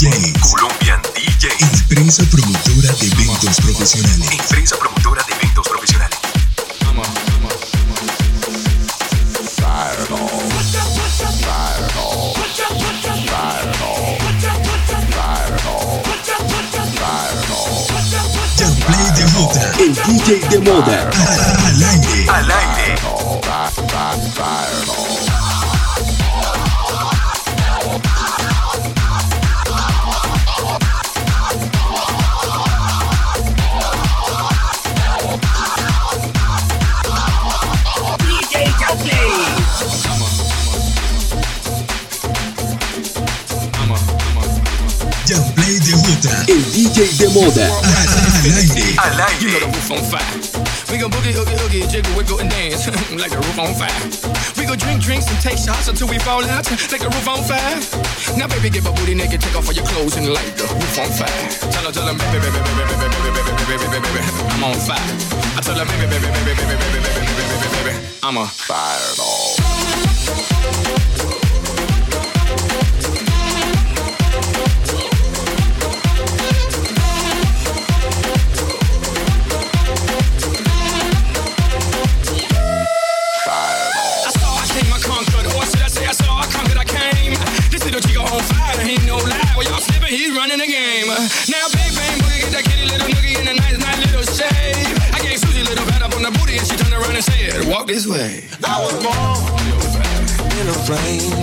DJs. Colombian DJs. Empresa promotora de eventos profesionales. Empresa promotora de eventos profesionales. Play de moda. El DJ de moda. Al aire. Al aire. De moda. El DJ de moda. Al aire. Al You know the roof on fire. We gon' boogie, oogie, oogie, jiggle, wiggle, and dance like the roof on fire. We gon' drink drinks and take shots until we fall out like the roof on fire. Now, baby, get my booty naked, take off all your clothes and light the roof on fire. Tell her, tell her, baby, baby, baby, baby, baby, baby, baby, baby, baby, baby, I'm on fire. I tell her, baby, baby, baby, baby, baby, baby, baby, baby, baby, baby, I'm a fireball. Walk this way. I was born in a flame.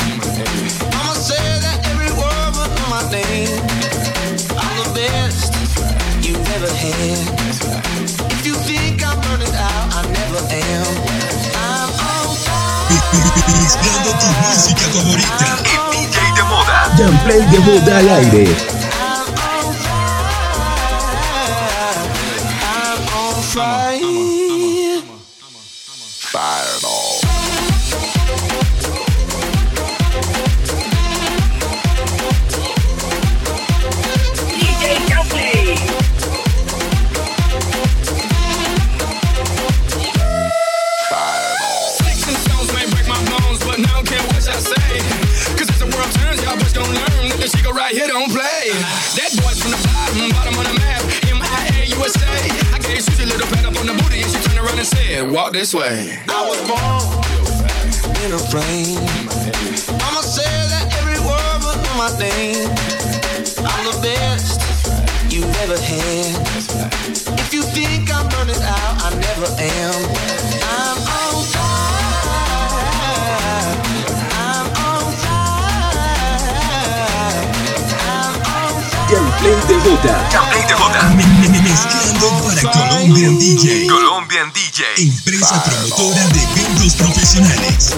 Mama said that every word was my name. I'm the best you ever had. If you think I'm burning out, I never am. I'm on fire. Mezclando tu música favorita. El DJ de moda. Play de moda al aire. I'm on fire. And walk this way. I was born in a flame. Mama said that every word was my name. I'm the best you ever had. If you think I'm burning out, I never am. I'm on fire. I'm on fire. I'm on fire. Colombian DJ. Colombian DJ. Empresa promotora de eventos profesionales.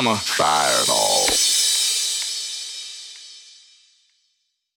I'm a fireball.